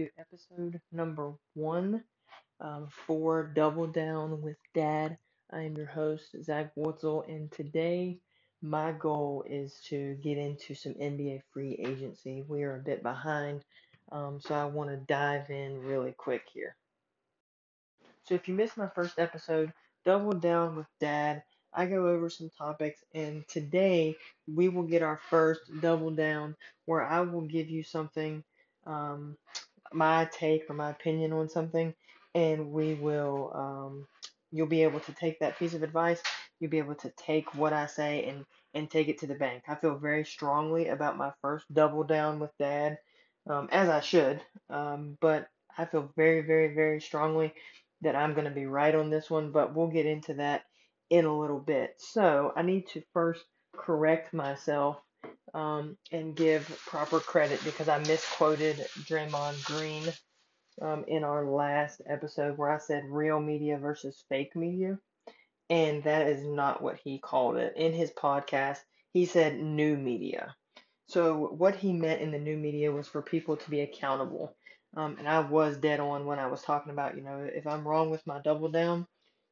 to episode number one um, for Double Down with Dad. I am your host, Zach Wurzel, and today my goal is to get into some NBA free agency. We are a bit behind, um, so I want to dive in really quick here. So if you missed my first episode, Double Down with Dad, I go over some topics, and today we will get our first double down where I will give you something, um, my take or my opinion on something, and we will, um, you'll be able to take that piece of advice. You'll be able to take what I say and and take it to the bank. I feel very strongly about my first double down with Dad, um, as I should, um, but I feel very, very, very strongly that I'm going to be right on this one. But we'll get into that in a little bit. So I need to first correct myself um, and give proper credit because I misquoted Draymond Green um, in our last episode where I said real media versus fake media. And that is not what he called it. In his podcast, he said new media. So, what he meant in the new media was for people to be accountable. Um, and I was dead on when I was talking about, you know, if I'm wrong with my double down,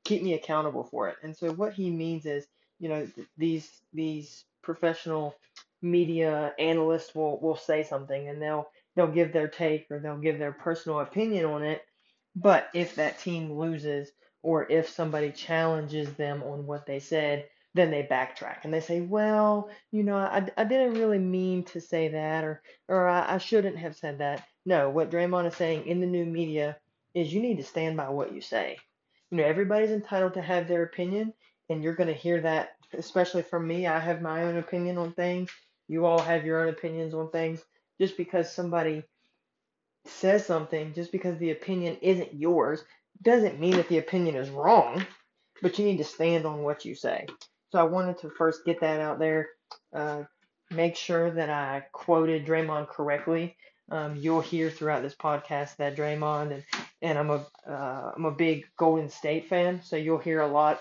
keep me accountable for it. And so what he means is, you know, th- these these professional media analysts will will say something and they'll they'll give their take or they'll give their personal opinion on it. But if that team loses or if somebody challenges them on what they said, then they backtrack and they say, well, you know, I, I didn't really mean to say that or or I, I shouldn't have said that. No, what Draymond is saying in the new media is you need to stand by what you say you know, everybody's entitled to have their opinion, and you're going to hear that, especially for me. I have my own opinion on things. You all have your own opinions on things. Just because somebody says something, just because the opinion isn't yours, doesn't mean that the opinion is wrong, but you need to stand on what you say. So I wanted to first get that out there, uh, make sure that I quoted Draymond correctly. Um, you'll hear throughout this podcast that Draymond and and I'm a am uh, a big Golden State fan, so you'll hear a lot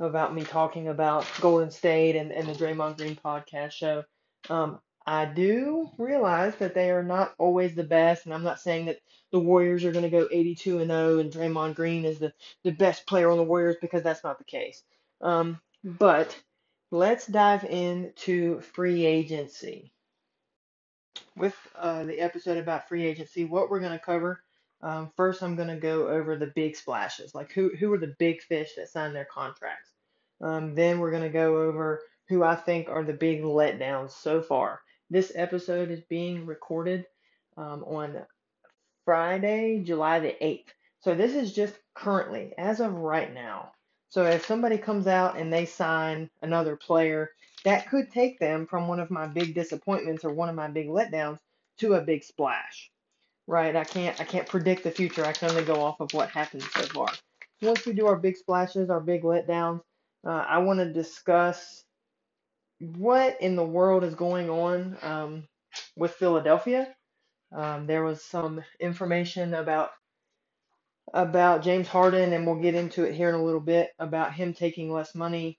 about me talking about Golden State and, and the Draymond Green podcast show. Um, I do realize that they are not always the best, and I'm not saying that the Warriors are going to go 82 and 0 and Draymond Green is the, the best player on the Warriors because that's not the case. Um, but let's dive into free agency. With uh, the episode about free agency, what we're going to cover um, first, I'm going to go over the big splashes, like who who are the big fish that signed their contracts. Um, then we're going to go over who I think are the big letdowns so far. This episode is being recorded um, on Friday, July the 8th. So this is just currently, as of right now. So if somebody comes out and they sign another player, that could take them from one of my big disappointments or one of my big letdowns to a big splash. Right, I can't I can't predict the future. I can only go off of what happened so far. Once we do our big splashes, our big letdowns, uh, I want to discuss what in the world is going on um, with Philadelphia. Um, there was some information about about James Harden, and we'll get into it here in a little bit about him taking less money.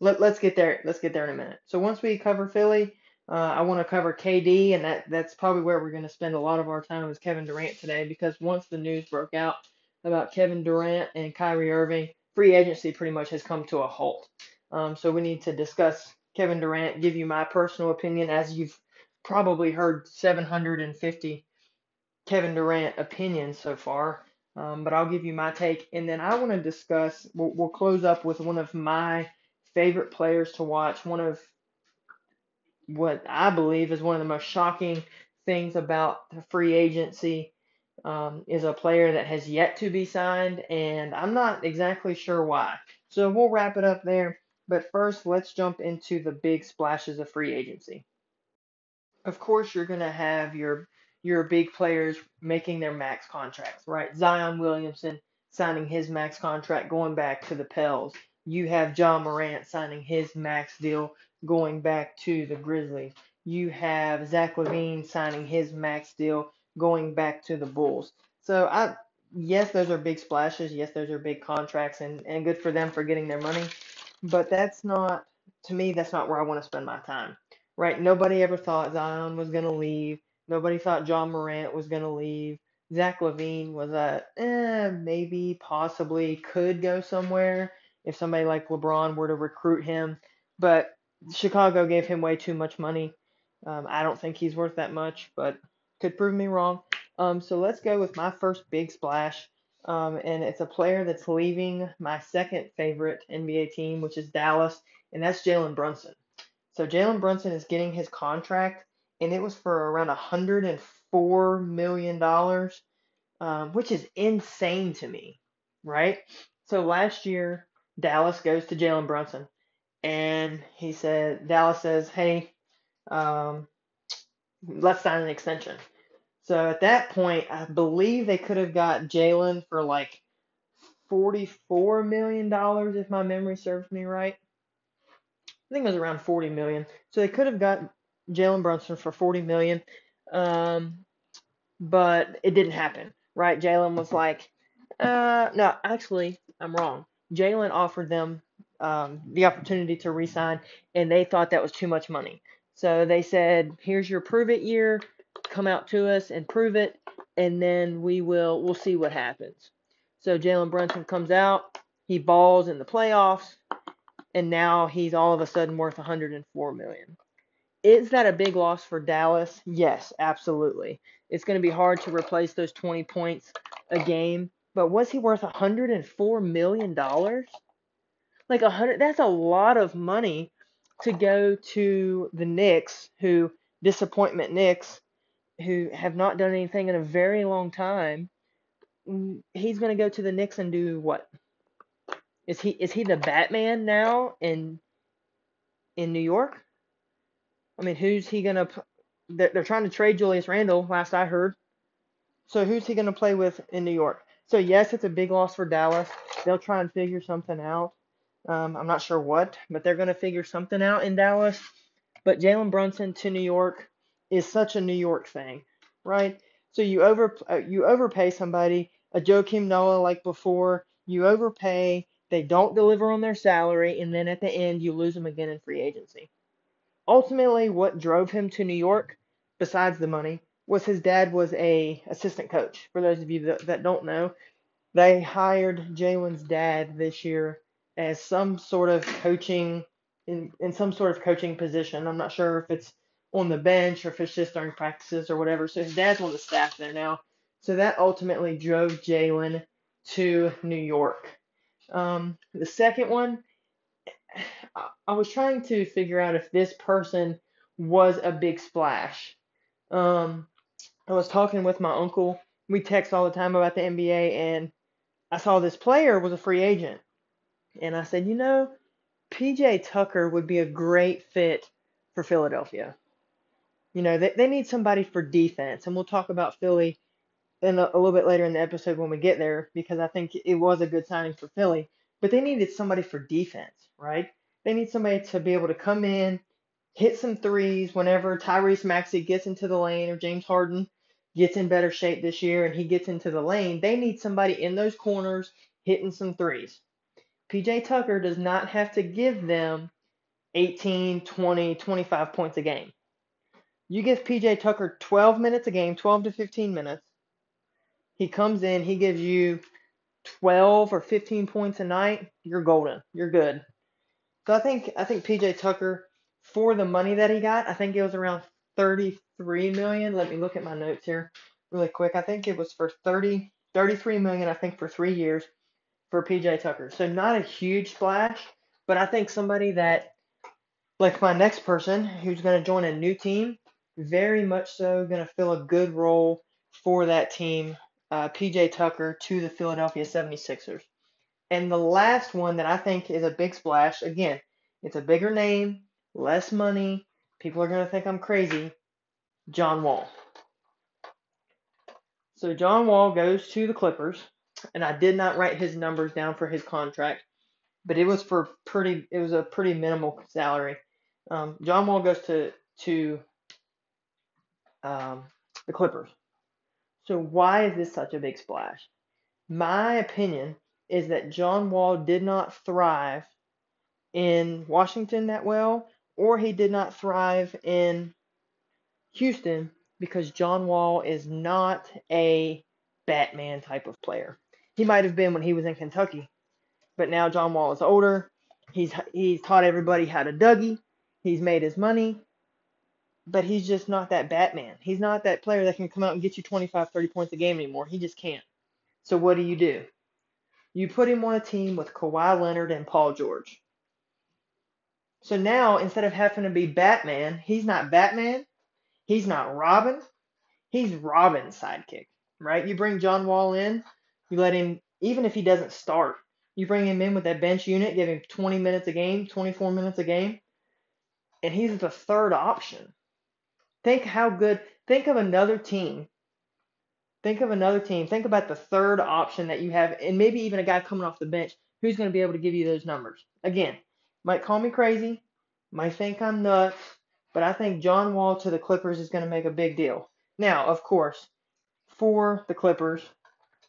Let, let's get there. Let's get there in a minute. So once we cover Philly, uh, I want to cover KD, and that that's probably where we're going to spend a lot of our time is Kevin Durant today because once the news broke out about Kevin Durant and Kyrie Irving, free agency pretty much has come to a halt. Um, so we need to discuss Kevin Durant, give you my personal opinion, as you've probably heard 750 Kevin Durant opinions so far. Um, but I'll give you my take, and then I want to discuss. We'll, we'll close up with one of my favorite players to watch, one of what I believe is one of the most shocking things about the free agency um, is a player that has yet to be signed, and I'm not exactly sure why. So we'll wrap it up there. But first, let's jump into the big splashes of free agency. Of course, you're going to have your your big players making their max contracts, right? Zion Williamson signing his max contract going back to the Pels. You have Ja Morant signing his max deal going back to the Grizzlies. You have Zach LaVine signing his max deal going back to the Bulls. So I yes, those are big splashes. Yes, those are big contracts and, and good for them for getting their money. But that's not to me, that's not where I want to spend my time. Right? Nobody ever thought Zion was gonna leave. Nobody thought Ja Morant was gonna leave. Zach LaVine was a eh, maybe, possibly could go somewhere if somebody like LeBron were to recruit him, but Chicago gave him way too much money. Um, I don't think he's worth that much, but could prove me wrong. Um, so let's go with my first big splash. Um, and it's a player that's leaving my second favorite NBA team, which is Dallas, and that's Jalen Brunson. So Jalen Brunson is getting his contract, and it was for around $104 million, um, which is insane to me, right? So last year, Dallas goes to Jalen Brunson, and he said, Dallas says, hey, um, let's sign an extension. So at that point, I believe they could have got Jalen for like $44 million, if my memory serves me right. I think it was around 40 million. So they could have got Jalen Brunson for 40 million. Um, but it didn't happen, right? Jalen was like, uh, no, actually, I'm wrong. Jalen offered them um, the opportunity to resign, and they thought that was too much money. So they said, here's your prove it year. Come out to us and prove it, and then we will we'll see what happens. So Jalen Brunson comes out, he balls in the playoffs, and now he's all of a sudden worth 104 million. Is that a big loss for Dallas? Yes, absolutely. It's going to be hard to replace those 20 points a game, but was he worth 104 million dollars? Like a hundred that's a lot of money to go to the Knicks, who disappointment Knicks, who have not done anything in a very long time. He's going to go to the Knicks and do what? Is he is he the Batman now in in New York? I mean, who's he gonna? They're trying to trade Julius Randle, last I heard. So who's he gonna play with in New York? So yes, it's a big loss for Dallas. They'll try and figure something out. Um, I'm not sure what, but they're gonna figure something out in Dallas. But Jalen Brunson to New York is such a New York thing, right? So you over uh, you overpay somebody, a Joakim Noah like before. You overpay they don't deliver on their salary, and then at the end, you lose them again in free agency. Ultimately, what drove him to New York, besides the money, was his dad was a assistant coach. For those of you that, that don't know, they hired Jalen's dad this year as some sort of coaching in, in some sort of coaching position. I'm not sure if it's on the bench or if it's just during practices or whatever. So his dad's on the staff there now. So that ultimately drove Jalen to New York. Um, the second one, I was trying to figure out if this person was a big splash. Um, I was talking with my uncle. We text all the time about the NBA, and I saw this player was a free agent. And I said, you know, PJ Tucker would be a great fit for Philadelphia. You know, they, they need somebody for defense, and we'll talk about Philly in a, a little bit later in the episode when we get there because I think it was a good signing for Philly. But they needed somebody for defense, right? They need somebody to be able to come in, hit some threes whenever Tyrese Maxey gets into the lane or James Harden gets in better shape this year and he gets into the lane. They need somebody in those corners hitting some threes. PJ Tucker does not have to give them 18, 20, 25 points a game. You give PJ Tucker 12 minutes a game, 12 to 15 minutes, he comes in, he gives you 12 or 15 points a night, you're golden. You're good. So I think I think PJ Tucker for the money that he got, I think it was around 33 million. Let me look at my notes here really quick. I think it was for 30 33 million I think for 3 years for PJ Tucker. So not a huge splash, but I think somebody that like my next person who's going to join a new team, very much so going to fill a good role for that team uh, PJ Tucker to the Philadelphia 76ers. And the last one that I think is a big splash, again, it's a bigger name, less money. People are going to think I'm crazy. John Wall. So John Wall goes to the Clippers, and I did not write his numbers down for his contract, but it was for pretty. It was a pretty minimal salary. Um, John Wall goes to to um, the Clippers. So why is this such a big splash? My opinion is that John Wall did not thrive in Washington that well, or he did not thrive in Houston because John Wall is not a Batman type of player. He might have been when he was in Kentucky, but now John Wall is older. He's he's taught everybody how to Dougie. He's made his money, but he's just not that Batman. He's not that player that can come out and get you 25, 30 points a game anymore. He just can't. So what do you do? You put him on a team with Kawhi Leonard and Paul George. So now instead of having to be Batman, he's not Batman. He's not Robin. He's Robin's sidekick, right? You bring John Wall in, you let him, even if he doesn't start, you bring him in with that bench unit, give him 20 minutes a game, 24 minutes a game, and he's the third option. Think how good, think of another team. Think of another team. Think about the third option that you have, and maybe even a guy coming off the bench who's going to be able to give you those numbers. Again, might call me crazy, might think I'm nuts, but I think John Wall to the Clippers is going to make a big deal. Now, of course, for the Clippers,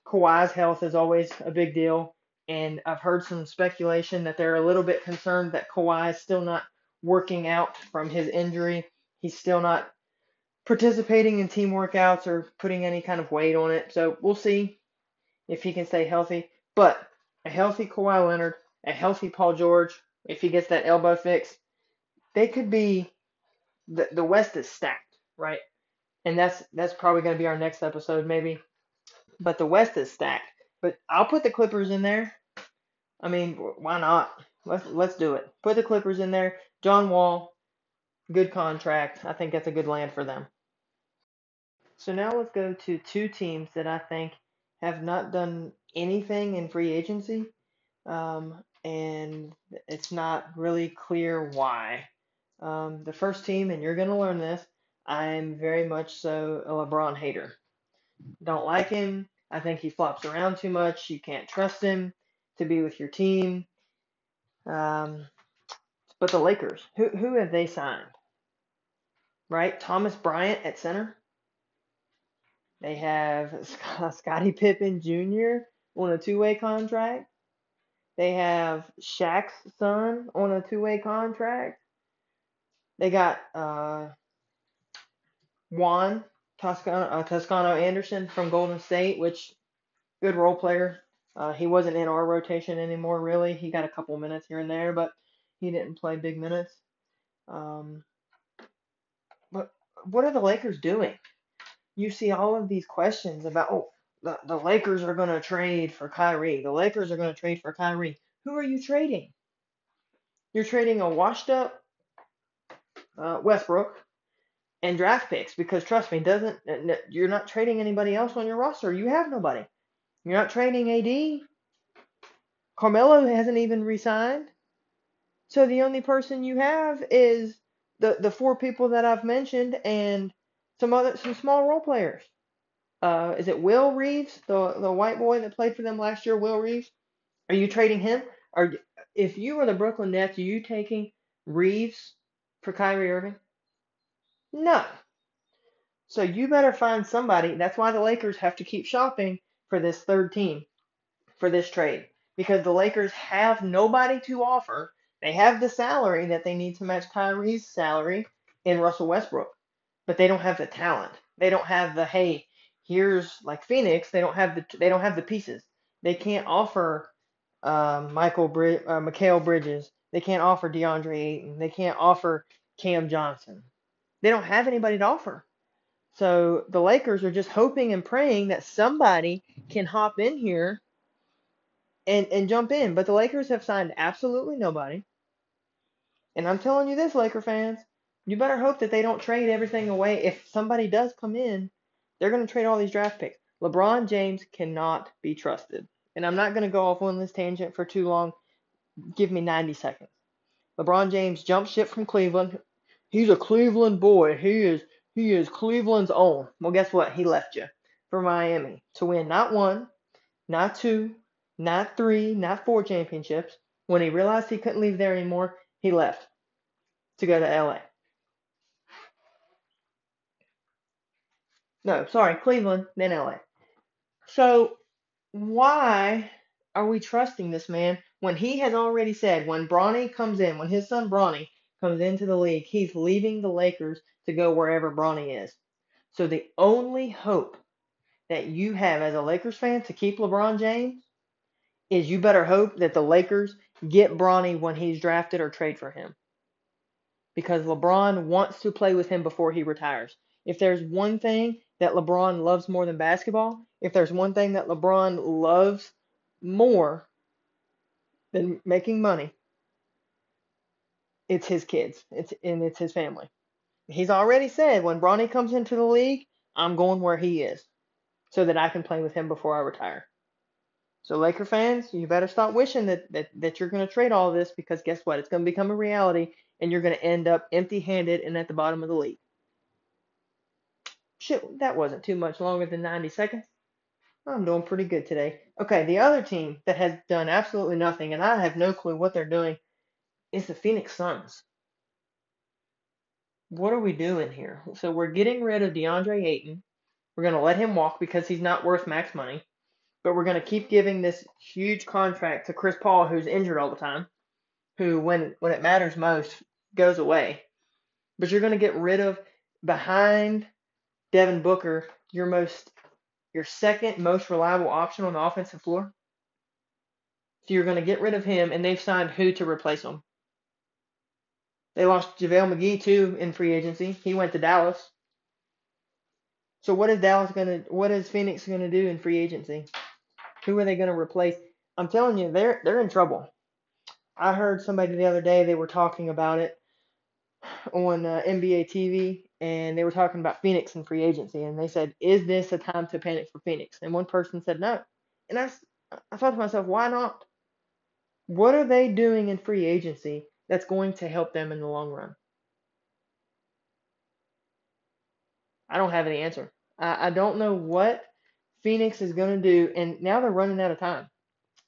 Kawhi's health is always a big deal, and I've heard some speculation that they're a little bit concerned that Kawhi is still not working out from his injury. He's still not participating in team workouts or putting any kind of weight on it. So we'll see if he can stay healthy. But a healthy Kawhi Leonard, a healthy Paul George, if he gets that elbow fix, they could be the the West is stacked, right? And that's that's probably going to be our next episode maybe. But the West is stacked. But I'll put the Clippers in there. I mean, why not? Let's let's do it. Put the Clippers in there. John Wall, good contract. I think that's a good land for them. So now let's go to two teams that I think have not done anything in free agency, um, and it's not really clear why. Um, the first team, and you're going to learn this, I'm very much so a LeBron hater. Don't like him. I think he flops around too much. You can't trust him to be with your team. Um, but the Lakers, who who have they signed? Right, Thomas Bryant at center. They have Scottie Pippen Jr. on a two-way contract. They have Shaq's son on a two-way contract. They got uh, Juan Toscano, uh, Toscano Anderson from Golden State, which good role player. Uh, he wasn't in our rotation anymore, really. He got a couple minutes here and there, but he didn't play big minutes. Um, but what are the Lakers doing? You see all of these questions about, oh, the, the Lakers are going to trade for Kyrie. The Lakers are going to trade for Kyrie. Who are you trading? You're trading a washed up uh, Westbrook and draft picks because trust me, doesn't you're not trading anybody else on your roster. You have nobody. You're not trading AD. Carmelo hasn't even resigned. So the only person you have is the the four people that I've mentioned and some other some small role players. Uh, is it Will Reaves, the the white boy that played for them last year? Will Reaves. Are you trading him? Or if you were the Brooklyn Nets, are you taking Reaves for Kyrie Irving? No. So you better find somebody. That's why the Lakers have to keep shopping for this third team for this trade because the Lakers have nobody to offer. They have the salary that they need to match Kyrie's salary in Russell Westbrook, but they don't have the talent. They don't have the hey, here's like Phoenix. They don't have the they don't have the pieces. They can't offer um, Michael Brid- uh, Mikal Bridges. They can't offer DeAndre Ayton. They can't offer Cam Johnson. They don't have anybody to offer. So the Lakers are just hoping and praying that somebody can hop in here and, and jump in. But the Lakers have signed absolutely nobody. And I'm telling you this, Laker fans, you better hope that they don't trade everything away. If somebody does come in, they're going to trade all these draft picks. LeBron James cannot be trusted. And I'm not going to go off on this tangent for too long. Give me 90 seconds. LeBron James jumped ship from Cleveland. He's a Cleveland boy. He is he is Cleveland's own. Well, guess what? He left you for Miami to win not one, not two, not three, not four championships. When he realized he couldn't leave there anymore, he left to go to LA. No, sorry, Cleveland, then LA. So why are we trusting this man when he has already said when Bronny comes in, when his son Bronny comes into the league, he's leaving the Lakers to go wherever Bronny is. So the only hope that you have as a Lakers fan to keep LeBron James is you better hope that the Lakers get Bronny when he's drafted or trade for him. Because LeBron wants to play with him before he retires. If there's one thing that LeBron loves more than basketball, if there's one thing that LeBron loves more than making money, it's his kids. It's and it's his family. He's already said when Bronny comes into the league, I'm going where he is so that I can play with him before I retire. So Laker fans, you better stop wishing that that, that you're going to trade all this because guess what? It's going to become a reality and you're going to end up empty-handed and at the bottom of the league. Shit, that wasn't too much longer than 90 seconds. I'm doing pretty good today. Okay, the other team that has done absolutely nothing, and I have no clue what they're doing, is the Phoenix Suns. What are we doing here? So we're getting rid of DeAndre Ayton. We're going to let him walk because he's not worth max money. But we're going to keep giving this huge contract to Chris Paul, who's injured all the time, who, when, when it matters most, goes away. But you're going to get rid of, behind Devin Booker, your most your second most reliable option on the offensive floor. So you're going to get rid of him, and they've signed who to replace him? They lost JaVale McGee too in free agency. He went to Dallas. So what is Dallas gonna what is Phoenix gonna do in free agency? Who are they gonna replace? I'm telling you, they're they're in trouble. I heard somebody the other day they were talking about it on uh, NBA TV, and they were talking about Phoenix and free agency, and they said, "Is this a time to panic for Phoenix?" And one person said, "No," and I I thought to myself, why not? What are they doing in free agency that's going to help them in the long run? I don't have any answer. I, I don't know what Phoenix is going to do, and now they're running out of time.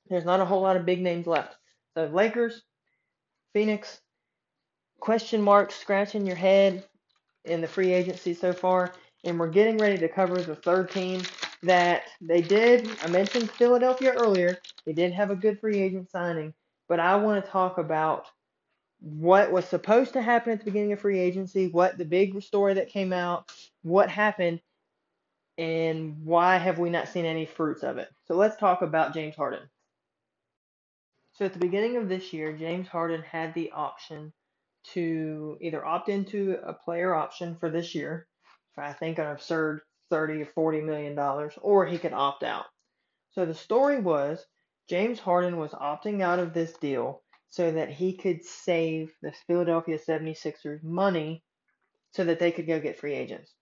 There's not a whole lot of big names left. So Lakers, Phoenix, question marks scratching your head in the free agency so far, and we're getting ready to cover the third team that they did. I mentioned Philadelphia earlier. They did have a good free agent signing, but I want to talk about what was supposed to happen at the beginning of free agency, what the big story that came out, what happened, and why have we not seen any fruits of it. So let's talk about James Harden. So at the beginning of this year, James Harden had the option to either opt into a player option for this year, for I think an absurd 30 or 40 million dollars, or he could opt out. So the story was James Harden was opting out of this deal so that he could save the Philadelphia 76ers money so that they could go get free agents.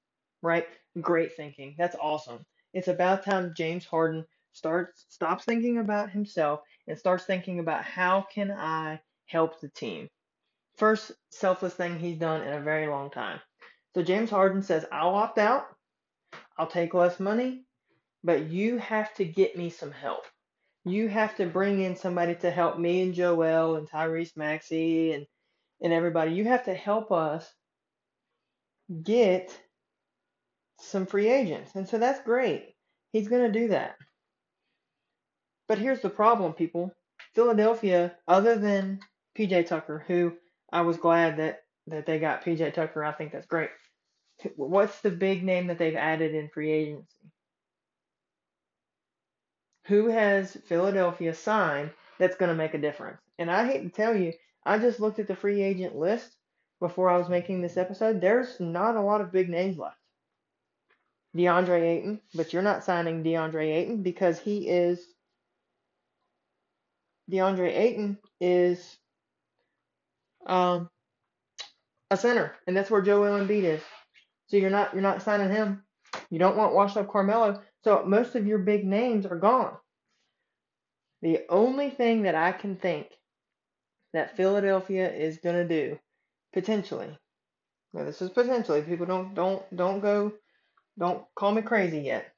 Right? Great thinking. That's awesome. It's about time James Harden starts stops thinking about himself and starts thinking about how can I help the team. First selfless thing he's done in a very long time. So James Harden says, I'll opt out. I'll take less money, but you have to get me some help. You have to bring in somebody to help me and Joel and Tyrese Maxey and, and everybody. You have to help us get some free agents. And so that's great. He's going to do that. But here's the problem, people. Philadelphia, other than PJ Tucker, who I was glad that that they got PJ Tucker. I think that's great. What's the big name that they've added in free agency? Who has Philadelphia signed that's going to make a difference? And I hate to tell you, I just looked at the free agent list before I was making this episode. There's not a lot of big names left. DeAndre Ayton, but you're not signing DeAndre Ayton because he is DeAndre Ayton is um, a center, and that's where Joel Embiid is. So you're not you're not signing him. You don't want washed up Carmelo. So most of your big names are gone. The only thing that I can think that Philadelphia is gonna do, potentially, now this is potentially. People don't don't don't go, don't call me crazy yet.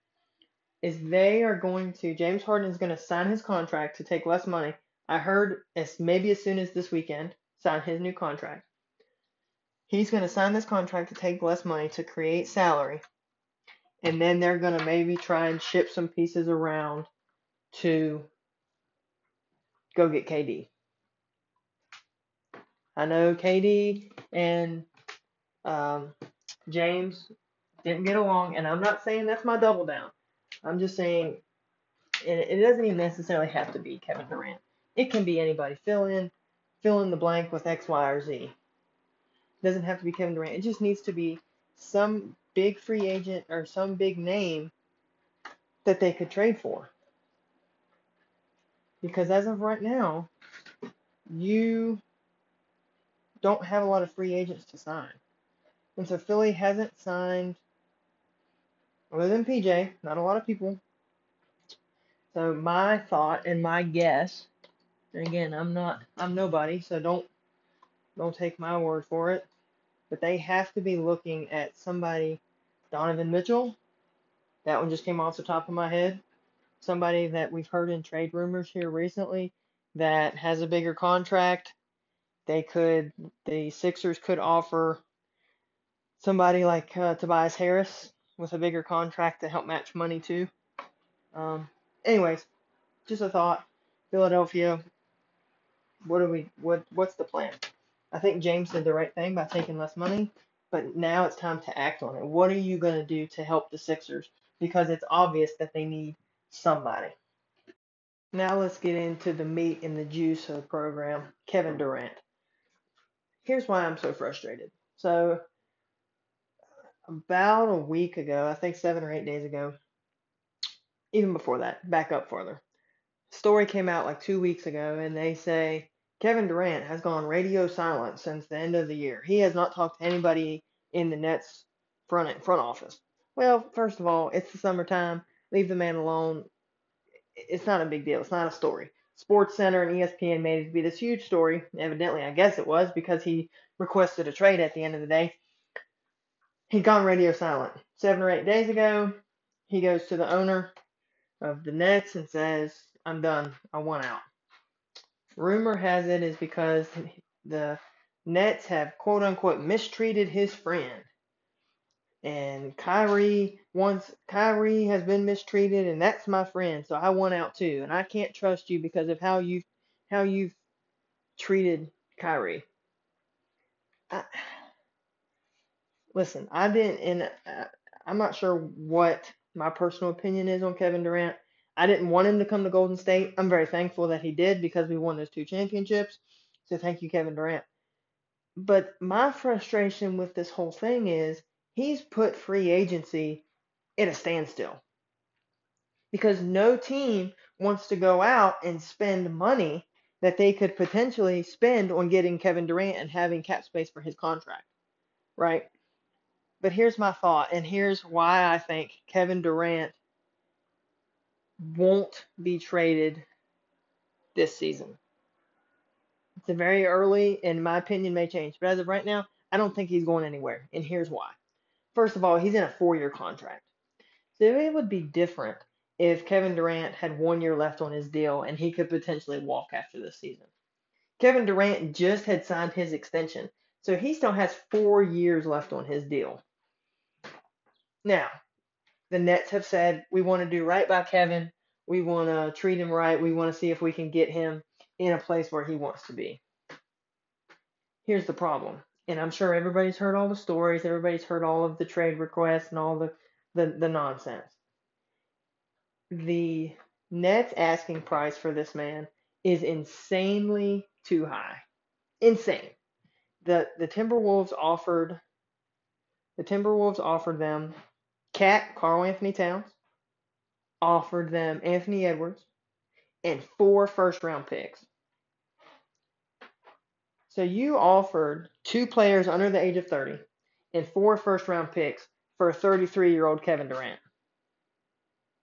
Is they are going to James Harden is going to sign his contract to take less money. I heard as maybe as soon as this weekend sign his new contract. He's going to sign this contract to take less money to create salary. And then they're going to maybe try and ship some pieces around to go get KD. I know KD and um, James didn't get along, and I'm not saying that's my double down. I'm just saying, and it doesn't even necessarily have to be Kevin Durant. It can be anybody. Fill in, fill in the blank with X, Y, or Z. It doesn't have to be Kevin Durant. It just needs to be some big free agent or some big name that they could trade for. Because as of right now, you don't have a lot of free agents to sign. And so Philly hasn't signed, other than PJ, not a lot of people. So my thought and my guess, and again, I'm not, I'm nobody, so don't, don't take my word for it. But they have to be looking at somebody, Donovan Mitchell. That one just came off the top of my head. Somebody that we've heard in trade rumors here recently that has a bigger contract. They could, the Sixers could offer somebody like uh, Tobias Harris with a bigger contract to help match money too. Um, anyways, just a thought. Philadelphia, what are we? What what's the plan? I think James did the right thing by taking less money, but now it's time to act on it. What are you gonna do to help the Sixers? Because it's obvious that they need somebody. Now let's get into the meat and the juice of the program. Kevin Durant. Here's why I'm so frustrated. So about a week ago, I think seven or eight days ago, even before that, back up further. Story came out like two weeks ago, and they say Kevin Durant has gone radio silent since the end of the year. He has not talked to anybody in the Nets front front office. Well, first of all, it's the summertime. Leave the man alone. It's not a big deal. It's not a story. SportsCenter and ESPN made it to be this huge story. Evidently, I guess it was because he requested a trade at the end of the day he'd gone radio silent. Seven or eight days ago, he goes to the owner of the Nets and says, I'm done. I want out. Rumor has it is because the Nets have quote unquote mistreated his friend. And Kyrie once Kyrie has been mistreated and that's my friend, so I want out too. And I can't trust you because of how you how you've treated Kyrie. I, listen, I didn't, and uh, I'm not sure what my personal opinion is on Kevin Durant. I didn't want him to come to Golden State. I'm very thankful that he did because we won those two championships. So thank you, Kevin Durant. But my frustration with this whole thing is he's put free agency at a standstill because no team wants to go out and spend money that they could potentially spend on getting Kevin Durant and having cap space for his contract, right? But here's my thought, and here's why I think Kevin Durant won't be traded this season. It's a very early, and my opinion may change, but as of right now, I don't think he's going anywhere, and here's why. First of all, he's in a four-year contract, so it would be different if Kevin Durant had one year left on his deal and he could potentially walk after this season. Kevin Durant just had signed his extension, so he still has four years left on his deal. Now, the Nets have said we want to do right by Kevin. We want to treat him right. We want to see if we can get him in a place where he wants to be. Here's the problem, and I'm sure everybody's heard all the stories, everybody's heard all of the trade requests and all the, the, the nonsense. The Nets asking price for this man is insanely too high. Insane. The the Timberwolves offered the Timberwolves offered them KAT, Karl Anthony Towns, offered them Anthony Edwards and four first round picks. So you offered two players under the age of 30 and four first round picks for a 33 year old Kevin Durant.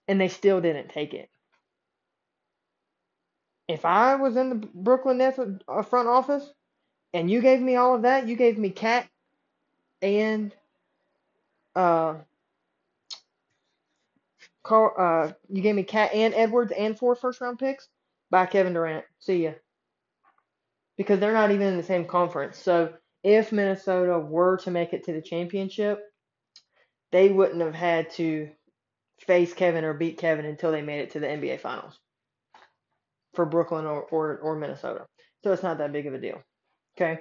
And they still didn't take it. If I was in the Brooklyn Nets uh, front office and you gave me all of that, you gave me KAT and uh, Karl, uh, you gave me KAT and Edwards and four first round picks. By Kevin Durant. See ya. Because they're not even in the same conference. So if Minnesota were to make it to the championship, they wouldn't have had to face Kevin or beat Kevin until they made it to the NBA Finals for Brooklyn or, or, or Minnesota. So it's not that big of a deal. Okay.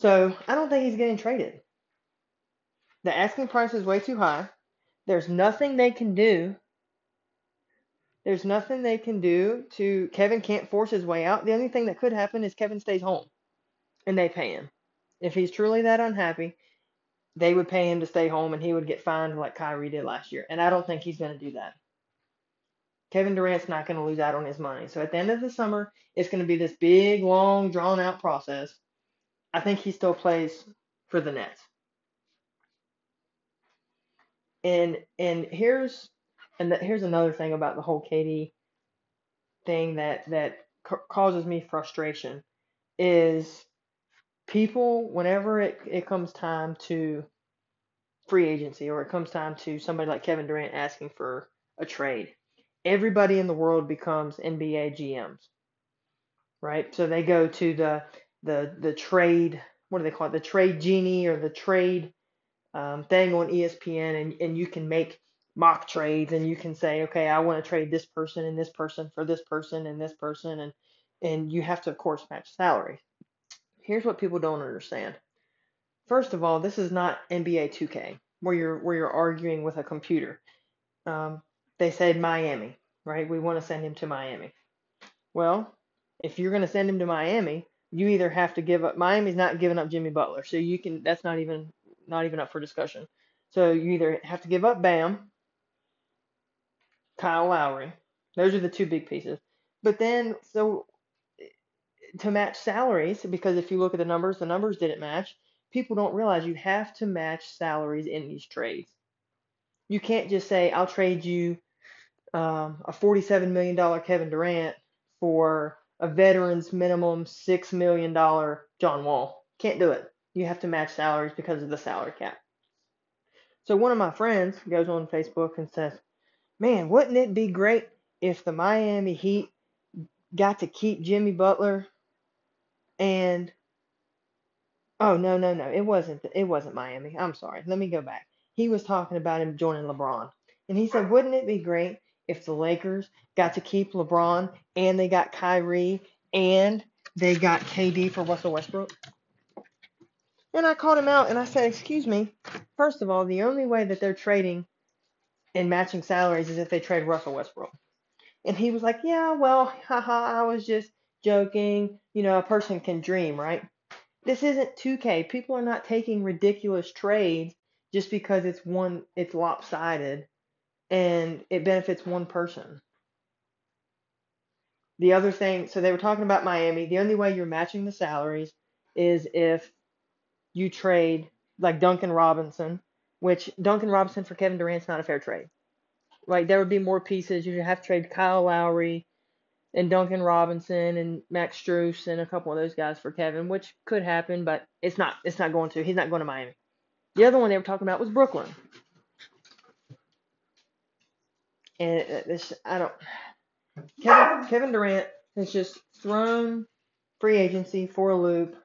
So I don't think he's getting traded. The asking price is way too high. There's nothing they can do. There's nothing they can do to Kevin can't force his way out. The only thing that could happen is Kevin stays home and they pay him. If he's truly that unhappy, they would pay him to stay home and he would get fined like Kyrie did last year. And I don't think he's going to do that. Kevin Durant's not going to lose out on his money. So at the end of the summer, it's going to be this big, long, drawn out process. I think he still plays for the Nets. And and here's and here's another thing about the whole KD thing that that causes me frustration is people whenever it, it comes time to free agency or it comes time to somebody like Kevin Durant asking for a trade, everybody in the world becomes NBA GMs. Right? So they go to the the the trade what do they call it? The trade genie or the trade um, thing on ESPN and, and you can make mock trades and you can say, okay, I want to trade this person and this person for this person and this person and and you have to of course match salary. Here's what people don't understand. First of all, this is not NBA 2K where you're where you're arguing with a computer. Um, they said Miami, right? We want to send him to Miami. Well, if you're going to send him to Miami, you either have to give up Miami's not giving up Jimmy Butler, so you can that's not even not even up for discussion. So you either have to give up Bam, Kyle Lowry. Those are the two big pieces. But then so to match salaries, because if you look at the numbers, the numbers didn't match. People don't realize you have to match salaries in these trades. You can't just say, I'll trade you um, a $47 million Kevin Durant for a veteran's minimum $6 million John Wall. Can't do it. You have to match salaries because of the salary cap. So one of my friends goes on Facebook and says, Man, wouldn't it be great if the Miami Heat got to keep Jimmy Butler and oh no no no it wasn't it wasn't Miami. I'm sorry. Let me go back. He was talking about him joining LeBron. And he said, "Wouldn't it be great if the Lakers got to keep LeBron and they got Kyrie and they got KD for Russell Westbrook. And I called him out and I said, Excuse me, first of all, the only way that they're trading and matching salaries is if they trade Russell Westbrook. And he was like, Yeah, well, haha, I was just joking. You know, a person can dream, right? This isn't 2K. People are not taking ridiculous trades just because it's one, it's lopsided and it benefits one person. The other thing, so they were talking about Miami. The only way you're matching the salaries is if you trade like Duncan Robinson, which Duncan Robinson for Kevin Durant's not a fair trade. Like there would be more pieces. You'd have to trade Kyle Lowry and Duncan Robinson and Max Strus and a couple of those guys for Kevin, which could happen, but it's not. It's not going to. He's not going to Miami. The other one they were talking about was Brooklyn. And uh, this, I don't. Kevin, Kevin Durant has just thrown free agency for a loop,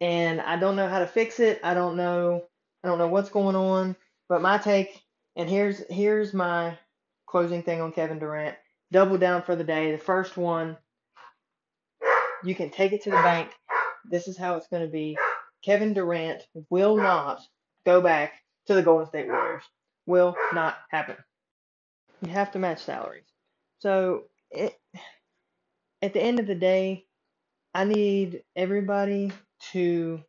and I don't know how to fix it. I don't know. I don't know what's going on. But my take, and here's here's my closing thing on Kevin Durant. Double down for the day. The first one, you can take it to the bank. This is how it's going to be. Kevin Durant will not go back to the Golden State Warriors. Will not happen. You have to match salaries. So it, at the end of the day, I need everybody to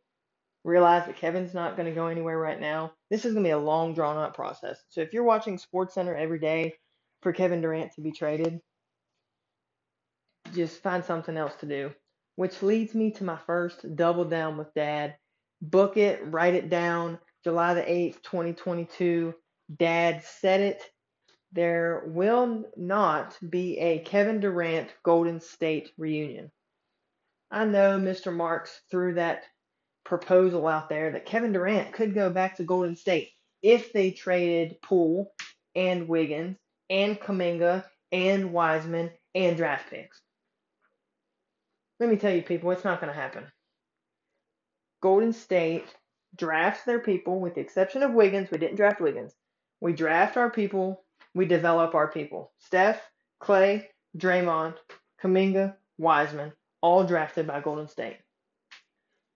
realize that Kevin's not going to go anywhere right now. This is going to be a long, drawn out process. So if you're watching SportsCenter every day for Kevin Durant to be traded, just find something else to do. Which leads me to my first double down with dad. Book it, write it down. July the 8th, 2022. Dad said it there will not be a Kevin Durant Golden State reunion. I know Mr. Marks threw that proposal out there that Kevin Durant could go back to Golden State if they traded Poole and Wiggins and Kuminga and Wiseman and draft picks. Let me tell you, people, it's not going to happen. Golden State drafts their people, with the exception of Wiggins. We didn't draft Wiggins. We draft our people we develop our people. Steph, Klay, Draymond, Kuminga, Wiseman, all drafted by Golden State.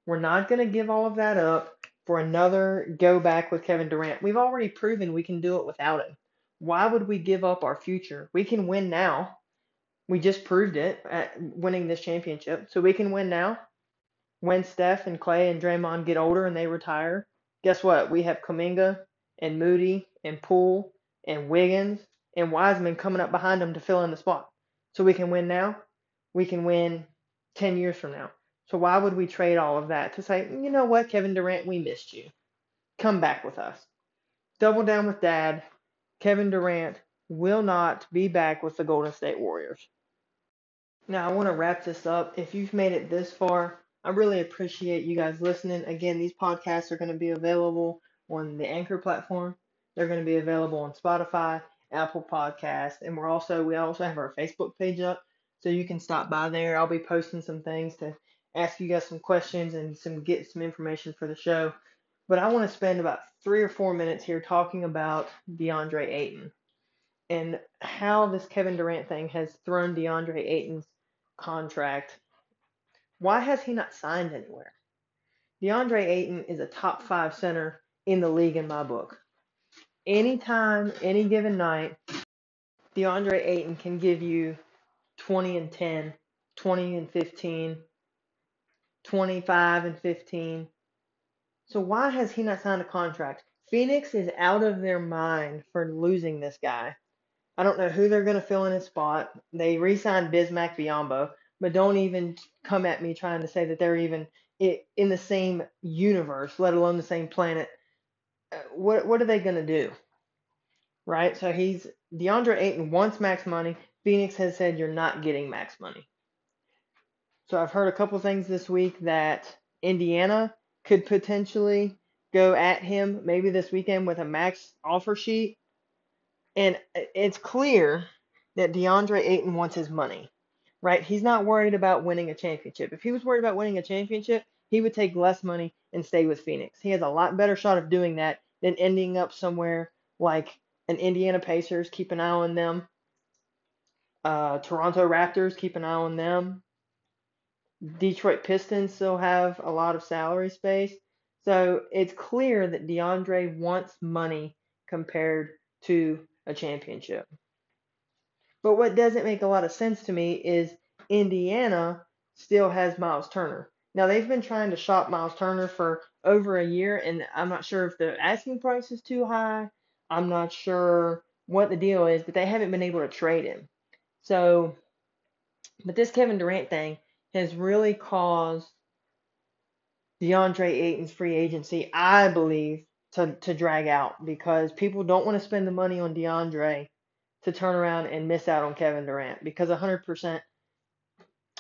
We're not going to give all of that up for another go back with Kevin Durant. We've already proven we can do it without him. Why would we give up our future? We can win now. We just proved it at winning this championship. So we can win now. When Steph and Klay and Draymond get older and they retire, guess what? We have Kuminga and Moody and Poole and Wiggins and Wiseman coming up behind them to fill in the spot. So we can win now. We can win 10 years from now. So why would we trade all of that to say, you know what, Kevin Durant, we missed you. Come back with us. Double down with dad. Kevin Durant will not be back with the Golden State Warriors. Now, I want to wrap this up. If you've made it this far, I really appreciate you guys listening. Again, these podcasts are going to be available on the Anchor platform. They're going to be available on Spotify, Apple Podcast, and we're also we also have our Facebook page up, so you can stop by there. I'll be posting some things to ask you guys some questions and some get some information for the show. But I want to spend about three or four minutes here talking about DeAndre Ayton and how this Kevin Durant thing has thrown DeAndre Ayton's contract. Why has he not signed anywhere? DeAndre Ayton is a top five center in the league in my book. Anytime, any given night, DeAndre Ayton can give you 20 and 10, 20 and 15, 25 and 15. So why has he not signed a contract? Phoenix is out of their mind for losing this guy. I don't know who they're going to fill in his spot. They re-signed Bismack Biyombo, but don't even come at me trying to say that they're even in the same universe, let alone the same planet. Uh, what what are they going to do? Right? So he's DeAndre Ayton wants max money. Phoenix has said you're not getting max money. So I've heard a couple things this week that Indiana could potentially go at him maybe this weekend with a max offer sheet. And it's clear that DeAndre Ayton wants his money, right? He's not worried about winning a championship. If he was worried about winning a championship, he would take less money and stay with Phoenix. He has a lot better shot of doing that than ending up somewhere like an Indiana Pacers, keep an eye on them. Uh, Toronto Raptors, keep an eye on them. Detroit Pistons still have a lot of salary space. So it's clear that DeAndre wants money compared to a championship. But what doesn't make a lot of sense to me is Indiana still has Miles Turner. Now they've been trying to shop Miles Turner for over a year, and I'm not sure if the asking price is too high. I'm not sure what the deal is, but they haven't been able to trade him. So, but this Kevin Durant thing has really caused DeAndre Ayton's free agency, I believe, to, to drag out because people don't want to spend the money on DeAndre to turn around and miss out on Kevin Durant because 100%.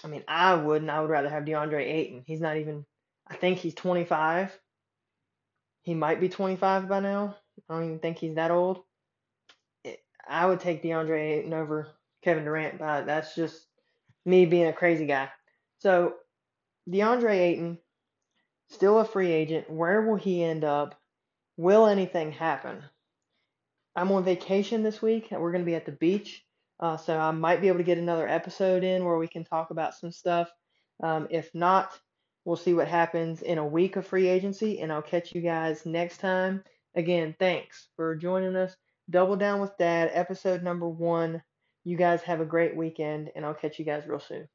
I mean, I would, and I would rather have DeAndre Ayton. He's not even, I think he's 25. He might be 25 by now. I don't even think he's that old. I would take DeAndre Ayton over Kevin Durant, but that's just me being a crazy guy. So, DeAndre Ayton, still a free agent. Where will he end up? Will anything happen? I'm on vacation this week. We're going to be at the beach. Uh, so I might be able to get another episode in where we can talk about some stuff. Um, if not, we'll see what happens in a week of free agency, and I'll catch you guys next time. Again, thanks for joining us. Double Down with Dad, episode number one. You guys have a great weekend, and I'll catch you guys real soon.